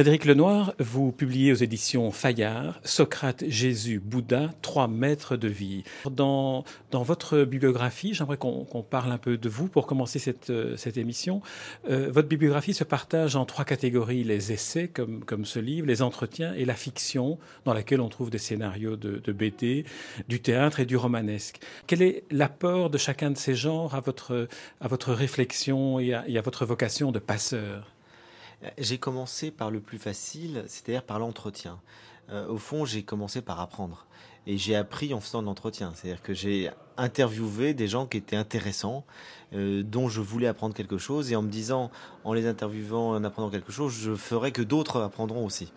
Frédéric Lenoir, vous publiez aux éditions Fayard Socrate, Jésus, Bouddha, trois maîtres de vie. Dans, dans votre bibliographie, j'aimerais qu'on parle un peu de vous pour commencer cette, cette émission. Euh, votre bibliographie se partage en trois catégories les essais, comme, comme ce livre, les entretiens et la fiction, dans laquelle on trouve des scénarios de, de BD, du théâtre et du romanesque. Quel est l'apport de chacun de ces genres à votre, à votre réflexion et à votre vocation de passeur? J'ai commencé par le plus facile, c'est-à-dire par l'entretien. Euh, au fond, j'ai commencé par apprendre. Et j'ai appris en faisant de l'entretien. C'est-à-dire que j'ai interviewé des gens qui étaient intéressants, euh, dont je voulais apprendre quelque chose. Et en me disant, en les interviewant, en apprenant quelque chose, je ferai que d'autres apprendront aussi.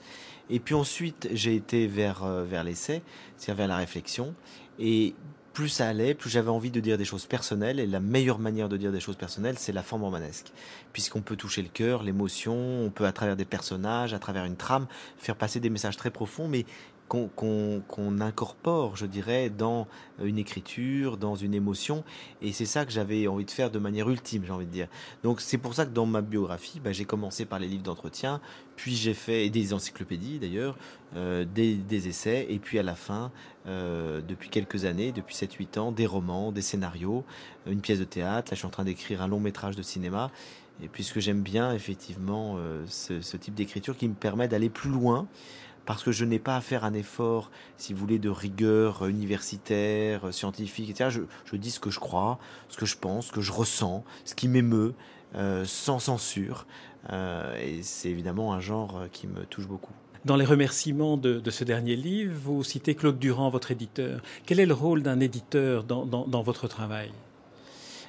Et puis ensuite, j'ai été vers, euh, vers l'essai, c'est-à-dire vers la réflexion. Et plus ça allait, plus j'avais envie de dire des choses personnelles. Et la meilleure manière de dire des choses personnelles, c'est la forme romanesque. Puisqu'on peut toucher le cœur, l'émotion, on peut à travers des personnages, à travers une trame, faire passer des messages très profonds, mais qu'on incorpore, je dirais, dans une écriture, dans une émotion. Et c'est ça que j'avais envie de faire de manière ultime, j'ai envie de dire. Donc c'est pour ça que dans ma biographie, bah, j'ai commencé par les livres d'entretien, puis j'ai fait, des encyclopédies d'ailleurs, euh, des, essais, et puis à la fin, euh, depuis quelques années, depuis 7-8 ans, des romans, des scénarios, une pièce de théâtre. Là, je suis en train d'écrire un long métrage de cinéma. Et puisque j'aime bien effectivement euh, ce type d'écriture qui me permet d'aller plus loin, parce que je n'ai pas à faire un effort, si vous voulez, de rigueur universitaire, scientifique, etc. Je, je dis ce que je crois, ce que je pense, ce que je ressens, ce qui m'émeut, euh, sans censure. Euh, et c'est évidemment un genre qui me touche beaucoup. Dans les remerciements de, de, ce dernier livre, vous citez Claude Durand, votre éditeur. Quel est le rôle d'un éditeur dans, dans, dans, votre travail?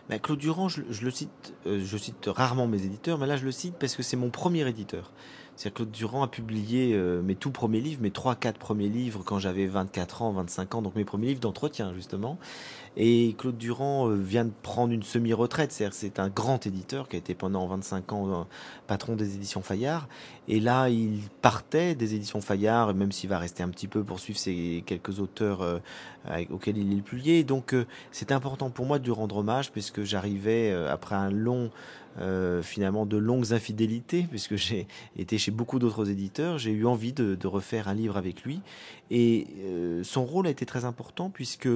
Ben, Claude Durand, je, je le cite, euh, je cite rarement mes éditeurs, mais là je le cite parce que c'est mon premier éditeur. C'est Claude Durand a publié euh, mes tout premiers livres, mes trois, quatre premiers livres quand j'avais 24 ans, 25 ans, donc mes premiers livres d'entretien justement. Et Claude Durand euh, vient de prendre une semi-retraite, c'est-à-dire c'est un grand éditeur qui a été pendant 25 ans euh, patron des éditions Fayard. Et là, il partait des éditions Fayard, même s'il va rester un petit peu pour suivre ces quelques auteurs auxquels il est le plus lié. Donc c'est important pour moi de lui rendre hommage, puisque j'arrivais après un long euh, finalement de longues infidélités, puisque j'ai été chez beaucoup d'autres éditeurs, j'ai eu envie de, refaire un livre avec lui. Et euh, son rôle a été très important, puisque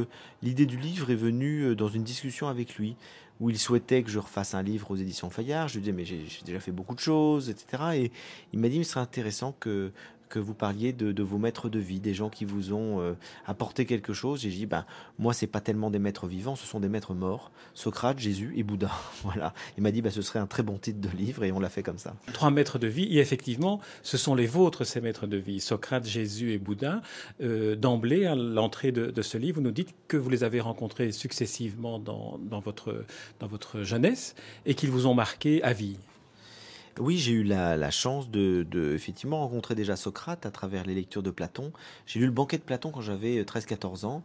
l'idée du livre est venue euh, dans une discussion avec lui, où il souhaitait que je refasse un livre aux éditions Fayard. Je lui disais, mais j'ai déjà fait beaucoup de choses, etc. Et il m'a dit, il serait intéressant que que vous parliez de, de, vos maîtres de vie, des gens qui vous ont euh, apporté quelque chose. J'ai dit, ben, moi, c'est pas tellement des maîtres vivants, ce sont des maîtres morts, Socrate, Jésus et Bouddha. voilà. Il m'a dit, ben, ce serait un très bon titre de livre et on l'a fait comme ça. Trois maîtres de vie, et effectivement, ce sont les vôtres, ces maîtres de vie, Socrate, Jésus et Bouddha. Euh, D'emblée, à l'entrée de, de, ce livre, vous nous dites que vous les avez rencontrés successivement dans, dans, votre, dans votre jeunesse et qu'ils vous ont marqué à vie. Oui, j'ai eu la, la chance de, de, effectivement rencontrer déjà Socrate à travers les lectures de Platon. J'ai lu le banquet de Platon quand j'avais 13-14 ans.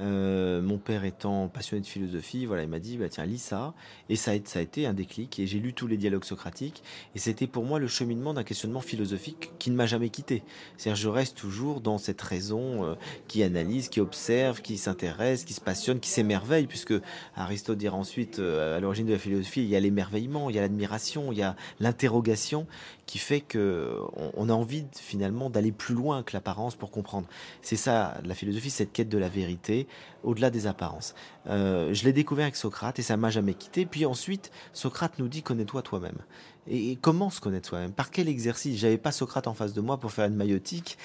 Euh, mon père étant passionné de philosophie, voilà, il m'a dit bah tiens lis ça. Et ça a, été un déclic. Et j'ai lu tous les dialogues socratiques. Et c'était pour moi le cheminement d'un questionnement philosophique qui ne m'a jamais quitté. C'est-à-dire je reste toujours dans cette raison euh, qui analyse, qui observe, qui s'intéresse, qui se passionne, qui s'émerveille. Puisque Aristote dira ensuite euh, à l'origine de la philosophie il y a l'émerveillement, il y a l'admiration, il y a l'interrogation qui fait que on, on a envie finalement d'aller plus loin que l'apparence pour comprendre. C'est ça la philosophie, cette quête de la vérité au-delà des apparences. Euh, je l'ai découvert avec Socrate et ça m'a jamais quitté. Puis ensuite, Socrate nous dit connais-toi toi-même. Et, comment se connaître soi-même? Par quel exercice? J'avais pas Socrate en face de moi pour faire une maïotique,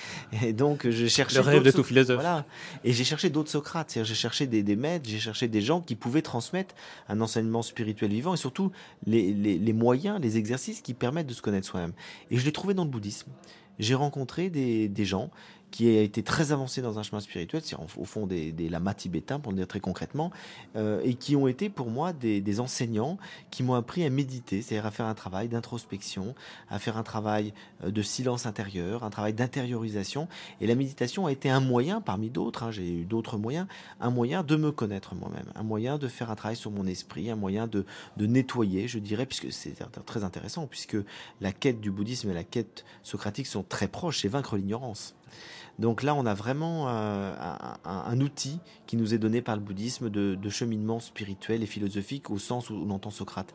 et donc je cherchais le rêve de tout philosophe. Voilà. Et j'ai cherché d'autres Socrates. J'ai cherché des, des maîtres, j'ai cherché des gens qui pouvaient transmettre un enseignement spirituel vivant et surtout les, les, les moyens, les exercices qui permettent de se connaître soi-même. Et je l'ai trouvé dans le bouddhisme. J'ai rencontré des, des gens qui a été très avancé dans un chemin spirituel, c'est au fond des, lamas tibétains, pour le dire très concrètement, euh, et qui ont été pour moi des, enseignants qui m'ont appris à méditer, c'est-à-dire à faire un travail d'introspection, à faire un travail euh, de silence intérieur, un travail d'intériorisation. Et la méditation a été un moyen, parmi d'autres, hein, j'ai eu d'autres moyens, un moyen de me connaître moi-même, un moyen de faire un travail sur mon esprit, un moyen de, de nettoyer, je dirais, puisque c'est très intéressant, puisque la quête du bouddhisme et la quête socratique sont très proches, c'est vaincre l'ignorance. Donc là, on a vraiment euh, un, outil qui nous est donné par le bouddhisme de, cheminement spirituel et philosophique au sens où on entend Socrate.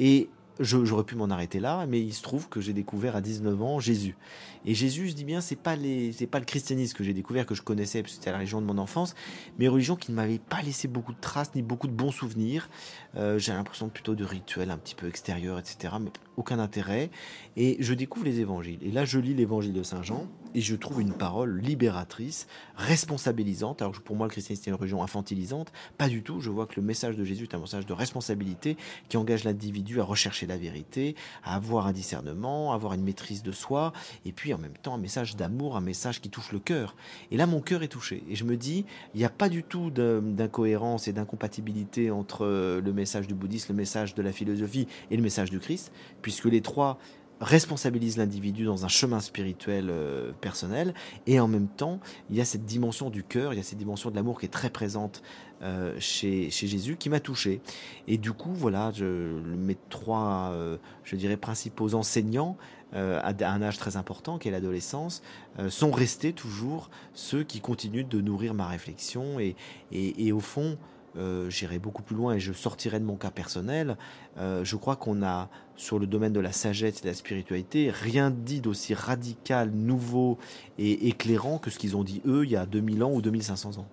Et j'aurais pu m'en arrêter là, mais il se trouve que j'ai découvert à 19 ans Jésus. Et Jésus, je dis bien, c'est pas pas le christianisme que j'ai découvert, que je connaissais, parce que c'était la religion de mon enfance, mais religion qui ne m'avait pas laissé beaucoup de traces, ni beaucoup de bons souvenirs. Euh, j'ai l'impression plutôt de rituels un petit peu extérieurs, etc., mais aucun intérêt. Et je découvre les évangiles. Et là, je lis l'évangile de Saint Jean, et je trouve une parole libératrice, responsabilisante. Alors pour moi, le christianisme est une religion infantilisante. Pas du tout. Je vois que le message de Jésus est un message de responsabilité qui engage l'individu à rechercher la vérité, à avoir un discernement, à avoir une maîtrise de soi, et puis en même temps un message d'amour, un message qui touche le cœur. Et là, mon cœur est touché. Et je me dis, il n'y a pas du tout d'incohérence et d'incompatibilité entre le message du bouddhisme, le message de la philosophie et le message du Christ, puisque les trois responsabilisent l'individu dans un chemin spirituel euh, personnel et en même temps il y a cette dimension du cœur, il y a cette dimension de l'amour qui est très présente euh, chez, chez, Jésus qui m'a touché. Et du coup, voilà, je, mes trois, euh, je dirais, principaux enseignants à un âge très important, qui est l'adolescence, sont restés toujours ceux qui continuent de nourrir ma réflexion. Et, et au fond, j'irai beaucoup plus loin et je sortirai de mon cas personnel. je crois qu'on a, sur le domaine de la sagesse et de la spiritualité, rien dit d'aussi radical, nouveau et éclairant que ce qu'ils ont dit eux il y a 2000 ans ou 2500 ans.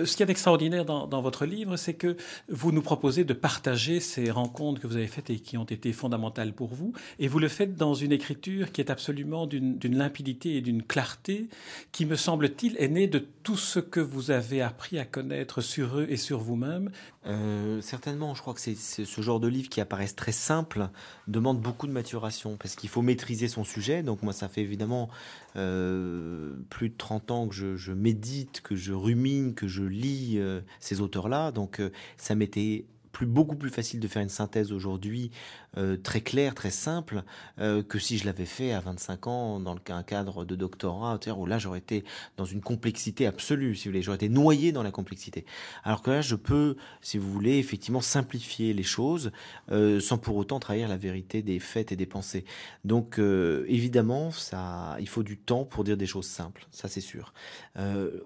Euh, ce qui est extraordinaire dans, votre livre, c'est que vous nous proposez de partager ces rencontres que vous avez faites et qui ont été fondamentales pour vous, et vous le faites dans une écriture qui est absolument d'une limpidité et d'une clarté qui, me semble-t-il, est née de tout ce que vous avez appris à connaître sur eux et sur vous-même. Euh, certainement, je crois que ce genre de livre qui apparaissent très simple demande beaucoup de maturation parce qu'il faut maîtriser son sujet. Donc moi, ça fait évidemment euh, plus de 30 ans que je, je, médite, que je rumine, que je lis euh, ces auteurs-là. Donc euh, ça m'était plus, beaucoup plus facile de faire une synthèse aujourd'hui euh, très claire, très simple, que si je l'avais fait à 25 ans dans le, un cadre de doctorat, où là j'aurais été dans une complexité absolue, si vous voulez, j'aurais été noyé dans la complexité. Alors que là, je peux, si vous voulez, effectivement simplifier les choses sans pour autant trahir la vérité des faits et des pensées. Donc évidemment, ça, il faut du temps pour dire des choses simples, ça c'est sûr.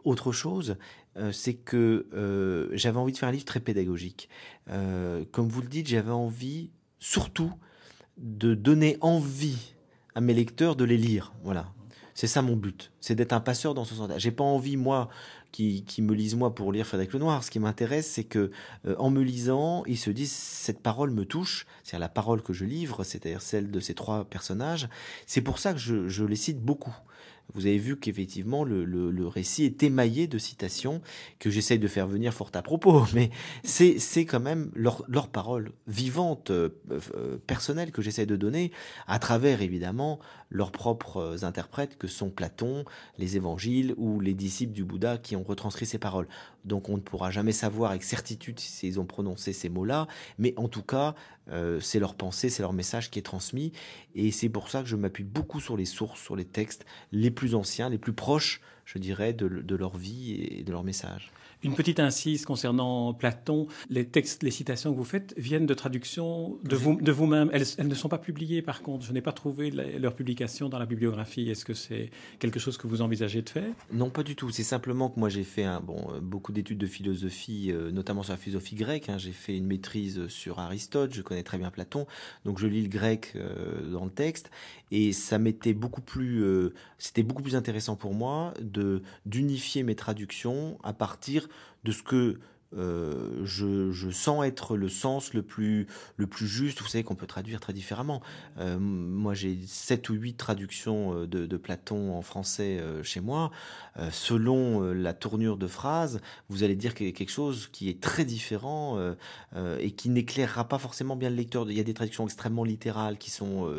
autre chose, c'est que j'avais envie de faire un livre très pédagogique. comme vous le dites, j'avais envie surtout de donner envie à mes lecteurs de les lire. Voilà. C'est ça mon but. C'est d'être un passeur dans ce sens. J'ai pas envie, moi, qui, me lisent moi pour lire Frédéric Lenoir. Ce qui m'intéresse, c'est que euh, en me lisant, ils se disent cette parole me touche. C'est-à-dire la parole que je livre, c'est-à-dire celle de ces trois personnages. C'est pour ça que je les cite beaucoup vous avez vu qu'effectivement le, récit est émaillé de citations que j'essaye de faire venir fort à propos, mais c'est, quand même leur, leur parole vivante, euh, euh, personnelle que j'essaie de donner à travers évidemment leurs propres interprètes que sont Platon, les évangiles ou les disciples du Bouddha qui ont retranscrit ces paroles. Donc on ne pourra jamais savoir avec certitude s'ils ont prononcé ces mots-là, mais en tout cas, euh, c'est leur pensée, c'est leur message qui est transmis, et c'est pour ça que je m'appuie beaucoup sur les sources, sur les textes les plus anciens, les plus proches, je dirais, de, de leur vie et de leur message. Une petite incise concernant Platon. Les textes, les citations que vous faites viennent de traductions de, vous, de vous-même. Elles, ne sont pas publiées par contre. Je n'ai pas trouvé leur publication dans la bibliographie. Est-ce que c'est quelque chose que vous envisagez de faire? Non, pas du tout. C'est simplement que moi j'ai fait bon, euh, beaucoup d'études de philosophie, euh, notamment sur la philosophie grecque. Hein. J'ai fait une maîtrise sur Aristote. Je connais très bien Platon. Donc je lis le grec euh, dans le texte. Et ça m'était beaucoup plus, c'était beaucoup plus intéressant pour moi de d'unifier mes traductions à partir de ce que euh, je, sens être le sens le plus, le plus juste. Vous savez qu'on peut traduire très différemment. Euh, moi, j'ai sept ou huit traductions euh, de, Platon en français chez moi. selon la tournure de phrase, vous allez dire quelque chose qui est très différent et qui n'éclairera pas forcément bien le lecteur. Il y a des traductions extrêmement littérales qui sont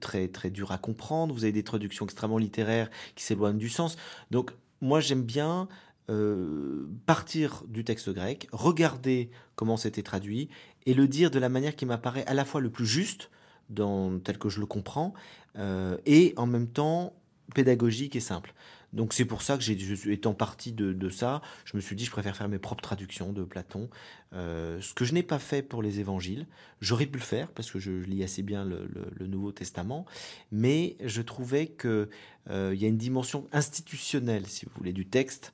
très, très dures à comprendre. Vous avez des traductions extrêmement littéraires qui s'éloignent du sens. Donc, moi, j'aime bien euh, partir du texte grec, regarder comment c'était traduit et le dire de la manière qui m'apparaît à la fois le plus juste, tel que je le comprends, euh, et en même temps pédagogique et simple. Donc c'est pour ça que étant parti de, ça, je me suis dit je préfère faire mes propres traductions de Platon, euh, ce que je n'ai pas fait pour les évangiles. J'aurais pu le faire parce que je, lis assez bien le, Nouveau Testament, mais je trouvais que il y a une dimension institutionnelle, si vous voulez, du texte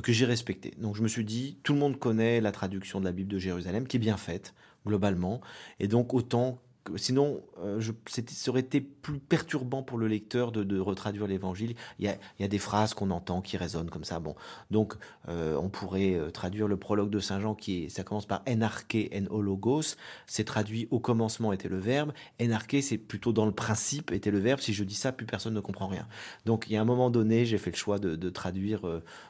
que j'ai respecté. Donc je me suis dit, tout le monde connaît la traduction de la Bible de Jérusalem, qui est bien faite, globalement, et donc autant sinon, euh, je, aurait été plus perturbant pour le lecteur de, retraduire l'évangile. Il y, a, des phrases qu'on entend qui résonnent comme ça. Bon, donc euh, on pourrait euh, traduire le prologue de Saint Jean qui est, ça commence par enarche en hologos. C'est traduit au commencement était le verbe. Enarche, c'est plutôt dans le principe était le verbe. Si je dis ça, plus personne ne comprend rien. Donc il y a un moment donné, j'ai fait le choix de, traduire,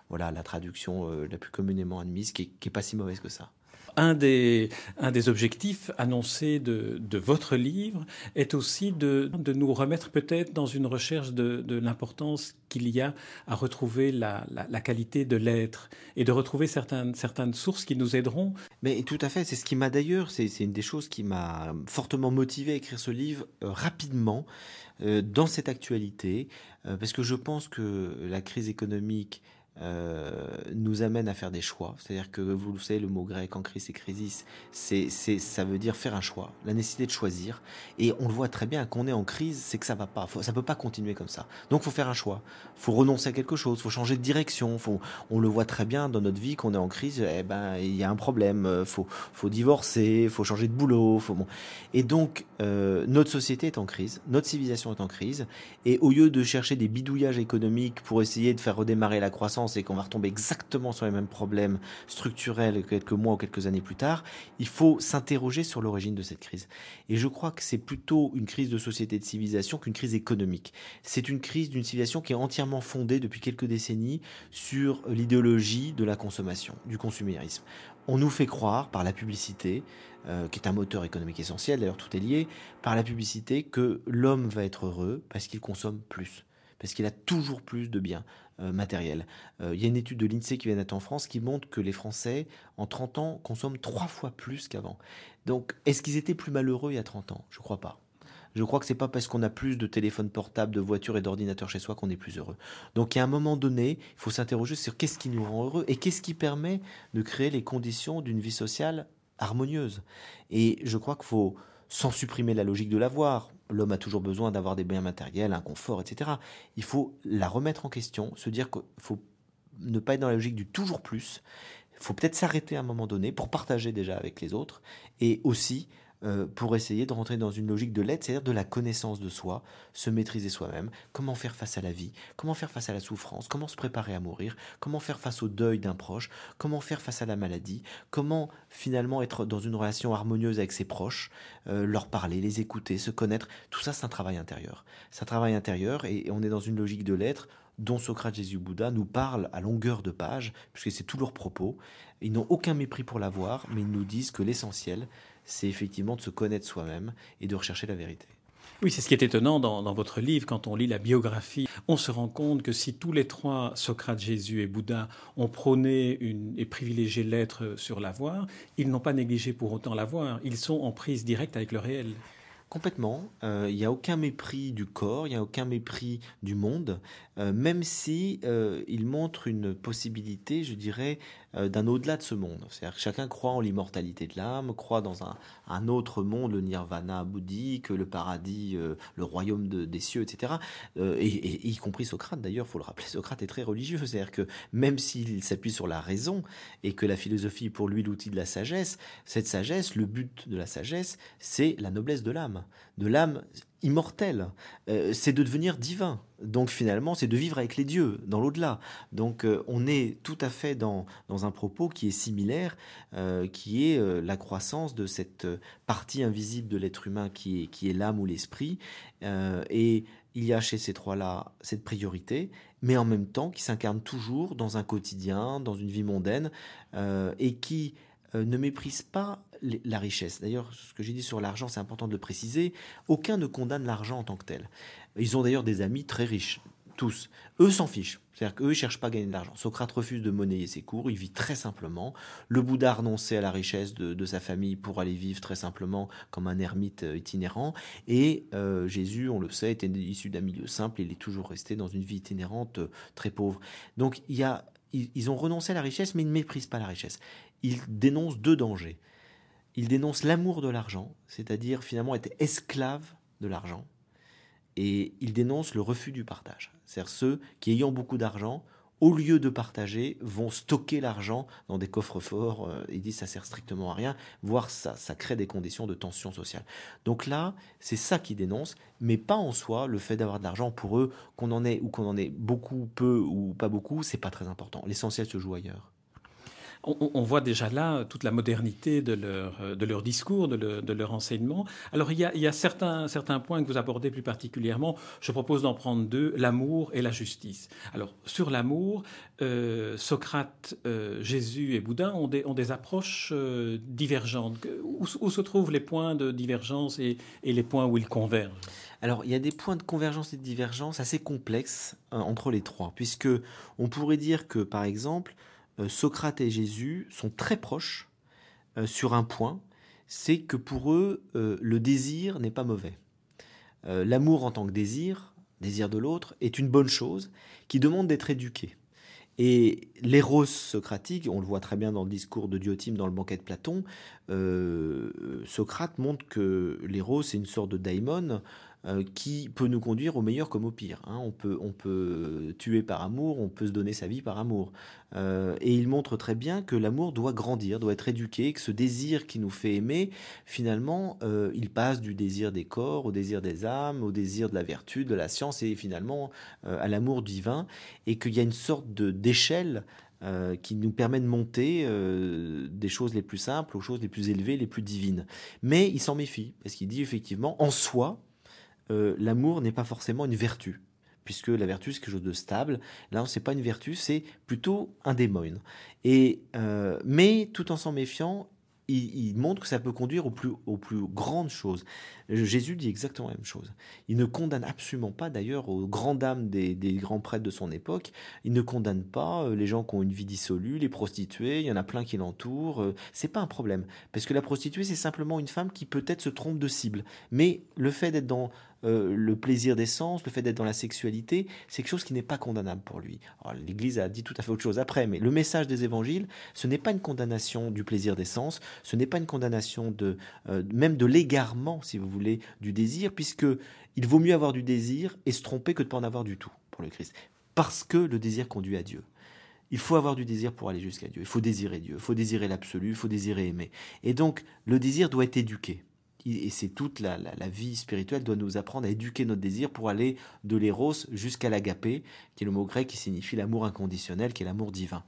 voilà, la traduction la plus communément admise, qui, qui est pas si mauvaise que ça. Un des, un des objectifs annoncés de, de votre livre est aussi de, de nous remettre peut-être dans une recherche de, de l'importance qu'il y a à retrouver la, la, qualité de l'être et de retrouver certaines, certaines sources qui nous aideront. Mais tout à fait, c'est ce qui m'a d'ailleurs, c'est une des choses qui m'a fortement motivé à écrire ce livre euh, rapidement euh, dans cette actualité, euh, parce que je pense que la crise économique euh, nous amène à faire des choix. C'est-à-dire que vous le savez, le mot grec en crise et crisis, c'est, c'est, ça veut dire faire un choix, la nécessité de choisir. Et on le voit très bien qu'on est en crise, c'est que ça va pas, ça peut pas continuer comme ça. Donc, faut faire un choix. Faut renoncer à quelque chose, faut changer de direction. Faut, on le voit très bien dans notre vie qu'on est en crise. Eh ben, il y a un problème. Faut, faut divorcer, faut changer de boulot. Faut bon. Et donc, euh, notre société est en crise, notre civilisation est en crise. Et au lieu de chercher des bidouillages économiques pour essayer de faire redémarrer la croissance et qu'on va retomber exactement sur les mêmes problèmes structurels quelques mois ou quelques années plus tard, il faut s'interroger sur l'origine de cette crise. Et je crois que c'est plutôt une crise de société de civilisation qu'une crise économique. C'est une crise d'une civilisation qui est entièrement fondée depuis quelques décennies sur l'idéologie de la consommation, du consumérisme. On nous fait croire par la publicité, euh, qui est un moteur économique essentiel, d'ailleurs tout est lié, par la publicité que l'homme va être heureux parce qu'il consomme plus parce qu'il a toujours plus de biens euh, matériels. Euh, il y a une étude de l'INSEE qui vient d'être en France qui montre que les Français, en 30 ans, consomment trois fois plus qu'avant. Donc, est-ce qu'ils étaient plus malheureux il y a 30 ans? Je ne crois pas. Je crois que c'est pas parce qu'on a plus de téléphones portables, de voitures et d'ordinateurs chez soi qu'on est plus heureux. Donc, a un moment donné, il faut s'interroger sur qu'est-ce qui nous rend heureux et qu'est-ce qui permet de créer les conditions d'une vie sociale harmonieuse. Et je crois qu'il faut, sans supprimer la logique de l'avoir, l'homme a toujours besoin d'avoir des biens matériels, un confort, etc. Il faut la remettre en question, se dire qu'il faut ne pas être dans la logique du toujours plus. Il faut peut-être s'arrêter à un moment donné pour partager déjà avec les autres et aussi euh, pour essayer de rentrer dans une logique de l'aide, c'est-à-dire de la connaissance de soi, se maîtriser soi-même, comment faire face à la vie, comment faire face à la souffrance, comment se préparer à mourir, comment faire face au deuil d'un proche, comment faire face à la maladie, comment finalement être dans une relation harmonieuse avec ses proches, euh, leur parler, les écouter, se connaître. Tout ça, c'est un travail intérieur. C'est un travail intérieur et on est dans une logique de l'être dont Socrate, Jésus, Bouddha nous parlent à longueur de page, puisque c'est tout leur propos. Ils n'ont aucun mépris pour l'avoir, mais ils nous disent que l'essentiel, c'est effectivement de se connaître soi-même et de rechercher la vérité. Oui, c'est ce qui est étonnant dans, votre livre, quand on lit la biographie, on se rend compte que si tous les trois, Socrate, Jésus et Bouddha, ont prôné une, et privilégié l'être sur l'avoir, ils n'ont pas négligé pour autant l'avoir, ils sont en prise directe avec le réel. Complètement. Euh, il n'y a aucun mépris du corps, il n'y a aucun mépris du monde, euh, même si euh, il montre une possibilité, je dirais, euh, d'un au-delà de ce monde. C'est-à-dire que chacun croit en l'immortalité de l'âme, croit dans un, un, autre monde, le nirvana bouddhique, le paradis, euh, le royaume de, des cieux, etc. Euh, et, et, y compris Socrate, d'ailleurs, faut le rappeler, Socrate est très religieux. C'est-à-dire que même s'il s'appuie sur la raison et que la philosophie est pour lui l'outil de la sagesse, cette sagesse, le but de la sagesse, c'est la noblesse de l'âme. De l'âme immortel, euh, c'est de devenir divin. Donc finalement, c'est de vivre avec les dieux dans l'au-delà. Donc euh, on est tout à fait dans, dans un propos qui est similaire, euh, qui est la croissance de cette partie invisible de l'être humain qui est, qui est l'âme ou l'esprit. et il y a chez ces trois-là cette priorité, mais en même temps qui s'incarne toujours dans un quotidien, dans une vie mondaine, et qui ne méprise pas la richesse. D'ailleurs, ce que j'ai dit sur l'argent, c'est important de le préciser. Aucun ne condamne l'argent en tant que tel. Ils ont d'ailleurs des amis très riches, tous. Eux s'en fichent. C'est-à-dire qu'eux, ils ne cherchent pas à gagner de l'argent. Socrate refuse de monnayer ses cours, il vit très simplement. Le Bouddha a à la richesse de, sa famille pour aller vivre très simplement comme un ermite euh, itinérant. Et euh, Jésus, on le sait, était issu d'un milieu simple, il est toujours resté dans une vie itinérante euh, très pauvre. Donc il y a, ils ont renoncé à la richesse, mais ils ne méprisent pas la richesse. Ils dénoncent deux dangers il dénonce l'amour de l'argent, c'est-à-dire finalement être esclave de l'argent, et il dénonce le refus du partage. C'est-à-dire ceux qui, ayant beaucoup d'argent, au lieu de partager, vont stocker l'argent dans des coffres forts. Euh, il dit ça sert strictement à rien, voire ça, ça crée des conditions de tension sociale. Donc là, c'est ça qui dénonce, mais pas en soi le fait d'avoir de l'argent pour eux, qu'on en ait ou qu'on en ait beaucoup, peu ou pas beaucoup, c'est pas très important. L'essentiel se joue ailleurs on, voit déjà là toute la modernité de leur, leur discours, de, leur enseignement. Alors il y a, certains, points que vous abordez plus particulièrement. Je propose d'en prendre deux, l'amour et la justice. Alors sur l'amour, euh, Socrate, euh, Jésus et Bouddha ont des, approches euh, divergentes. Où, se trouvent les points de divergence et, les points où ils convergent? Alors, il y a des points de convergence et de divergence assez complexes entre les trois, puisque on pourrait dire que, par exemple, euh, Socrate et Jésus sont très proches euh, sur un point, c'est que pour eux, euh, le désir n'est pas mauvais. L'amour en tant que désir, désir de l'autre, est une bonne chose qui demande d'être éduqué. Et l'éros socratique, on le voit très bien dans le discours de Diotime dans le banquet de Platon, Socrate montre que l'éros est une sorte de daimon euh, qui peut nous conduire au meilleur comme au pire. Hein. On, peut, on peut tuer par amour, on peut se donner sa vie par amour. Euh, et il montre très bien que l'amour doit grandir, doit être éduqué, que ce désir qui nous fait aimer, finalement, euh, il passe du désir des corps au désir des âmes, au désir de la vertu, de la science et finalement à l'amour divin, et qu'il y a une sorte d'échelle qui nous permet de monter des choses les plus simples aux choses les plus élevées, les plus divines. Mais il s'en méfie, parce qu'il dit effectivement, en soi, euh, l'amour n'est pas forcément une vertu, puisque la vertu c'est quelque chose de stable. Là, c'est pas une vertu, c'est plutôt un démon. Et euh, mais tout en s'en méfiant, il, montre que ça peut conduire aux plus, aux plus grandes choses. Jésus dit exactement la même chose. Il ne condamne absolument pas, d'ailleurs, aux grandes dames des, grands prêtres de son époque, il ne condamne pas euh, les gens qui ont une vie dissolue, les prostituées, il y en a plein qui l'entourent. C'est pas un problème. Parce que la prostituée, c'est simplement une femme qui peut-être se trompe de cible. Mais le fait d'être dans euh, le plaisir des sens, le fait d'être dans la sexualité, c'est quelque chose qui n'est pas condamnable pour lui. L'Église a dit tout à fait autre chose après, mais le message des évangiles, ce n'est pas une condamnation du plaisir des sens, ce n'est pas une condamnation de euh, même de l'égarement, si vous voulez, du désir, puisque il vaut mieux avoir du désir et se tromper que de ne pas en avoir du tout pour le Christ, parce que le désir conduit à Dieu. Il faut avoir du désir pour aller jusqu'à Dieu. Il faut désirer Dieu. Il faut désirer l'absolu. Il faut désirer aimer. Et donc, le désir doit être éduqué et c'est toute la, vie spirituelle doit nous apprendre à éduquer notre désir pour aller de l'éros jusqu'à l'agapé, qui est le mot grec qui signifie l'amour inconditionnel, qui est l'amour divin.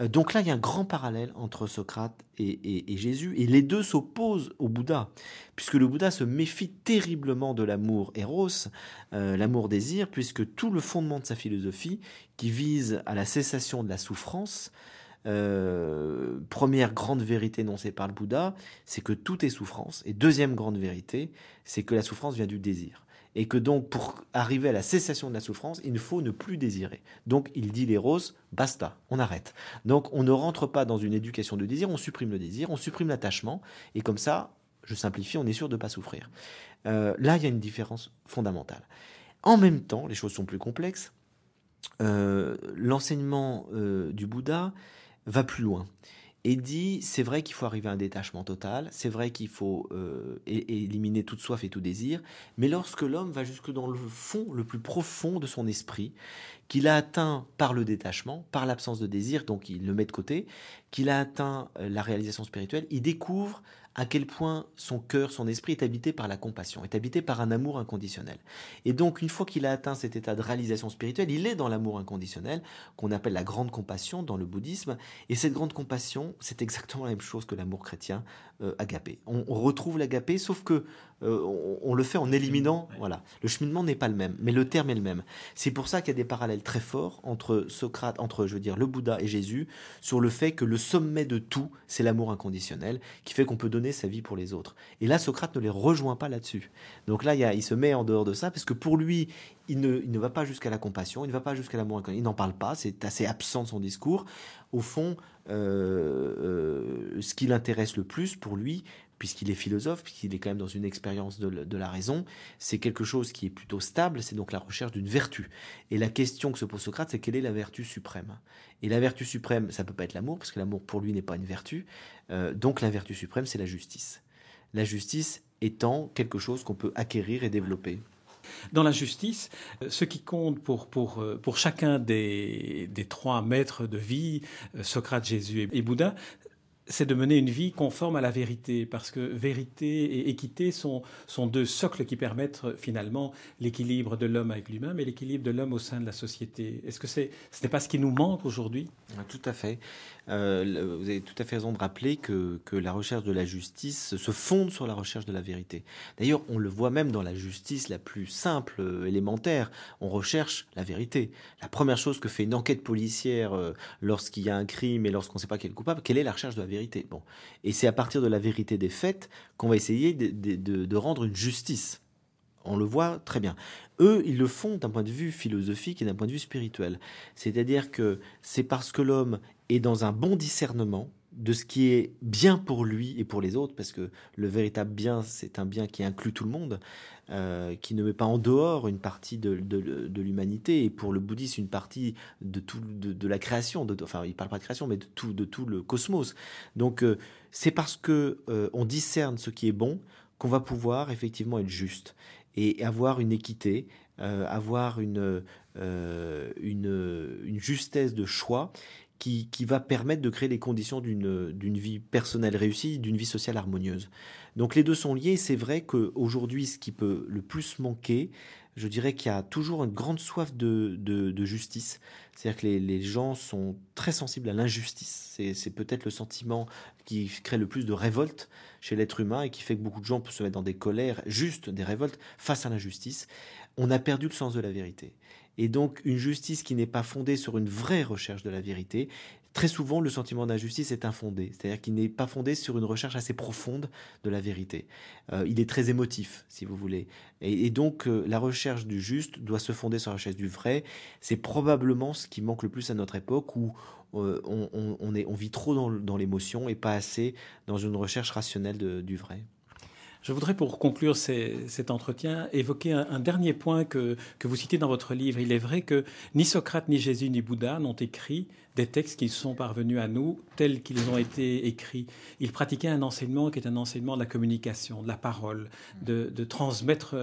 Euh, donc là, il y a un grand parallèle entre Socrate et, Jésus, et les deux s'opposent au Bouddha, puisque le Bouddha se méfie terriblement de l'amour éros, euh, l'amour désir, puisque tout le fondement de sa philosophie, qui vise à la cessation de la souffrance, euh, première grande vérité énoncée par le Bouddha, c'est que tout est souffrance. Et deuxième grande vérité, c'est que la souffrance vient du désir. Et que donc, pour arriver à la cessation de la souffrance, il faut ne plus désirer. Donc, il dit l'éros, basta, on arrête. Donc, on ne rentre pas dans une éducation de désir, on supprime le désir, on supprime l'attachement, et comme ça, je simplifie, on est sûr de ne pas souffrir. Euh, là, il y a une différence fondamentale. En même temps, les choses sont plus complexes. Euh, l'enseignement du Bouddha va plus loin. et dit c'est vrai qu'il faut arriver à un détachement total, c'est vrai qu'il faut euh, éliminer toute soif et tout désir, mais lorsque l'homme va jusque dans le fond, le plus profond de son esprit, qu'il a atteint par le détachement, par l'absence de désir, donc il le met de côté, qu'il a atteint euh, la réalisation spirituelle, il découvre à quel point son cœur, son esprit est habité par la compassion, est habité par un amour inconditionnel. Et donc, une fois qu'il a atteint cet état de réalisation spirituelle, il est dans l'amour inconditionnel, qu'on appelle la grande compassion dans le bouddhisme. Et cette grande compassion, c'est exactement la même chose que l'amour chrétien euh, agapé. On, retrouve l'agapé, sauf que euh, on, le fait en éliminant. Voilà, le cheminement n'est pas le même, mais le terme est le même. C'est pour ça qu'il y a des parallèles très forts entre Socrate, entre je veux dire le Bouddha et Jésus, sur le fait que le sommet de tout, c'est l'amour inconditionnel, qui fait qu'on peut donner sa vie pour les autres. Et là, Socrate ne les rejoint pas là-dessus. Donc là, il, il, se met en dehors de ça, parce que pour lui, il ne, il ne va pas jusqu'à la compassion, il ne va pas jusqu'à l'amour inconditionnel, il n'en parle pas, c'est assez absent de son discours. Au fond, euh, euh, ce qui l'intéresse le plus pour lui, puisqu'il est philosophe, puisqu'il est quand même dans une expérience de, la raison, c'est quelque chose qui est plutôt stable, c'est donc la recherche d'une vertu. Et la question que se pose Socrate, c'est quelle est la vertu suprême? Et la vertu suprême, ça peut pas être l'amour, parce que l'amour pour lui n'est pas une vertu. Euh, donc la vertu suprême, c'est la justice. La justice étant quelque chose qu'on peut acquérir et développer. Dans la justice, euh, ce qui compte pour, pour, euh, pour chacun des, des trois maîtres de vie, Socrate, Jésus et Bouddha, c'est de mener une vie conforme à la vérité, parce que vérité et équité sont, sont deux socles qui permettent euh, finalement l'équilibre de l'homme avec lui-même et l'équilibre de l'homme au sein de la société. Est-ce que c'est, ce n'est pas ce qui nous manque aujourd'hui? Ah, Tout à fait. Euh, vous avez tout à fait raison de rappeler que, que, la recherche de la justice se fonde sur la recherche de la vérité. D'ailleurs, on le voit même dans la justice la plus simple, euh, élémentaire. On recherche la vérité. La première chose que fait une enquête policière lorsqu'il y a un crime et lorsqu'on ne sait pas qui est le coupable, quelle est la recherche de la vérité? Bon. Et c'est à partir de la vérité des faits qu'on va essayer de, rendre une justice. On le voit très bien. Eux, ils le font d'un point de vue philosophique et d'un point de vue spirituel. C'est-à-dire que c'est parce que l'homme est dans un bon discernement de ce qui est bien pour lui et pour les autres, parce que le véritable bien, c'est un bien qui inclut tout le monde, euh, qui ne met pas en dehors une partie de, de, l'humanité, et pour le bouddhisme, une partie de, tout, de, la création, enfin, il parle pas de création, mais de tout, de tout le cosmos. Donc, euh, c'est parce que euh, on discerne ce qui est bon qu'on va pouvoir effectivement être juste et avoir une équité, avoir une, une, une justesse de choix qui, va permettre de créer les conditions d'une vie personnelle réussie, d'une vie sociale harmonieuse. Donc les deux sont liés. C'est vrai qu'aujourd'hui, ce qui peut le plus manquer, je dirais qu'il y a toujours une grande soif de, justice. C'est-à-dire que les, gens sont très sensibles à l'injustice. C'est peut-être le sentiment qui crée le plus de révolte chez l'être humain et qui fait que beaucoup de gens peuvent se mettre dans des colères, juste des révoltes face à l'injustice. On a perdu le sens de la vérité et donc une justice qui n'est pas fondée sur une vraie recherche de la vérité. Très souvent, le sentiment d'injustice est infondé, c'est-à-dire qu'il n'est pas fondé sur une recherche assez profonde de la vérité. Euh, il est très émotif, si vous voulez. Et, donc, euh, la recherche du juste doit se fonder sur la recherche du vrai. C'est probablement ce qui manque le plus à notre époque, où euh, on, vit trop dans, l'émotion et pas assez dans une recherche rationnelle du vrai. Je voudrais, pour conclure cet entretien, évoquer un, dernier point que, que, vous citez dans votre livre. Il est vrai que ni Socrate, ni Jésus, ni Bouddha n'ont écrit des textes qui sont parvenus à nous tels qu'ils ont été écrits. Ils pratiquaient un enseignement qui est un enseignement de la communication, de la parole, de, transmettre.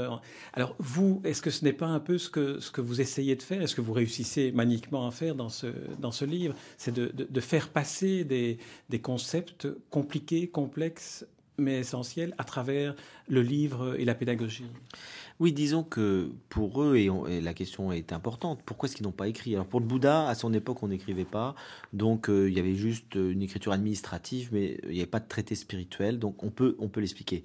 Alors, vous, est-ce que ce n'est pas un peu ce que, ce que vous essayez de faire? Est-ce que vous réussissez magnifiquement à faire dans ce, dans ce livre? C'est de, de, de, faire passer des, des concepts compliqués, complexes, mais essentiel à travers le livre et la pédagogie. Oui, disons que pour eux, et, la question est importante, pourquoi est-ce qu'ils n'ont pas écrit? Alors pour le Bouddha, à son époque, on n'écrivait pas, donc euh, il y avait juste une écriture administrative, mais il n'y avait pas de traité spirituel, donc on peut, on peut l'expliquer.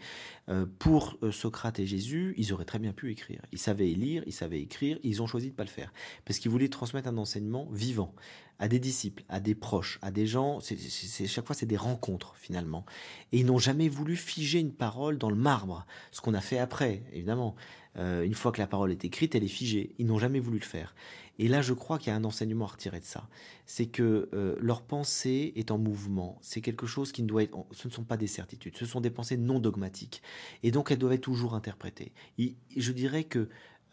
Euh, pour euh, Socrate et Jésus, ils auraient très bien pu écrire. Ils savaient lire, ils savaient écrire, ils ont choisi de ne pas le faire, parce qu'ils voulaient transmettre un enseignement vivant à des disciples, à des proches, à des gens. Chaque fois c'est des rencontres finalement. Et ils n'ont jamais voulu figer une parole dans le marbre, ce qu'on a fait après, évidemment. Euh, une fois que la parole est écrite, elle est figée. Ils n'ont jamais voulu le faire. Et là, je crois qu'il y a un enseignement à retirer de ça. C'est que euh, leur pensée est en mouvement. C'est quelque chose qui doit être. Ce ne sont pas des certitudes. Ce sont des pensées non dogmatiques. Et donc, elles doivent être toujours interprétées. je dirais que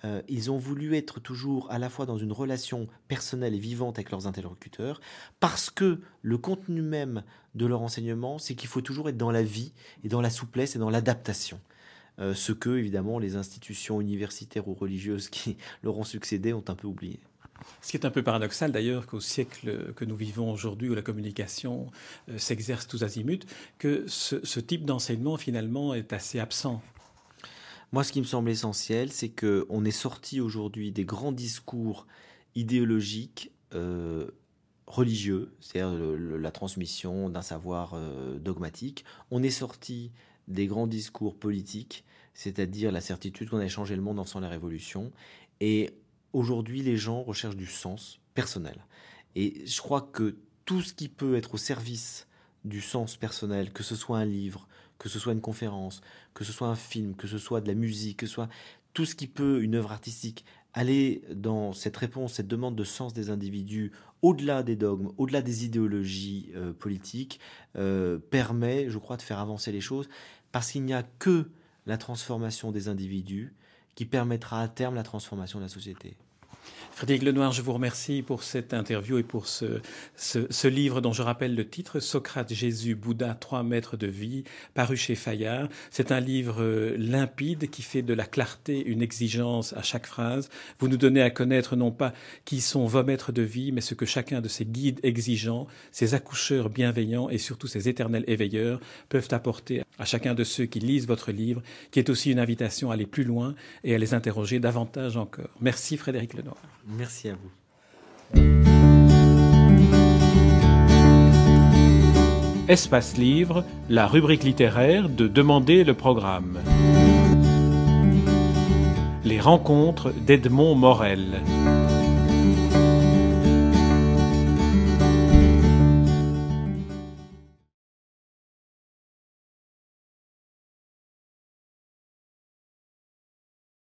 euh, ils ont voulu être toujours à la fois dans une relation personnelle et vivante avec leurs interlocuteurs, parce que le contenu même de leur enseignement, c'est qu'il faut toujours être dans la vie et dans la souplesse et dans l'adaptation. Euh, ce que, évidemment, les institutions universitaires ou religieuses qui leur ont succédé ont un peu oublié. Ce qui est un peu paradoxal d'ailleurs qu'au siècle que nous vivons aujourd'hui, où la communication euh, s'exerce tous azimuts, que ce, type d'enseignement finalement est assez absent. Moi, ce qui me semble essentiel, c'est qu'on est sorti aujourd'hui des grands discours idéologiques euh, religieux, c'est-à-dire la transmission d'un savoir euh, dogmatique. On est sorti des grands discours politiques, c'est-à-dire la certitude qu'on a changé le monde en faisant la révolution. Et aujourd'hui, les gens recherchent du sens personnel. Et je crois que tout ce qui peut être au service du sens personnel, que ce soit un livre, que ce soit une conférence, que ce soit un film, que ce soit de la musique, que ce soit tout ce qui peut, une œuvre artistique, aller dans cette réponse, cette demande de sens des individus, au-delà des dogmes, au-delà des idéologies euh, politiques, euh, permet, je crois, de faire avancer les choses, parce qu'il n'y a que la transformation des individus qui permettra à terme la transformation de la société. Frédéric Lenoir, je vous remercie pour cette interview et pour ce, ce, livre dont je rappelle le titre, Socrate, Jésus, Bouddha, trois maîtres de vie, paru chez Fayard. C'est un livre euh, limpide qui fait de la clarté une exigence à chaque phrase. Vous nous donnez à connaître non pas qui sont vos maîtres de vie, mais ce que chacun de ces guides exigeants, ces accoucheurs bienveillants et surtout ces éternels éveilleurs peuvent apporter à chacun de ceux qui lisent votre livre, qui est aussi une invitation à aller plus loin et à les interroger davantage encore. Merci Frédéric Lenoir. Merci à vous. Espace Livre, la rubrique littéraire de Demander le programme. Les rencontres d'Edmond Morel.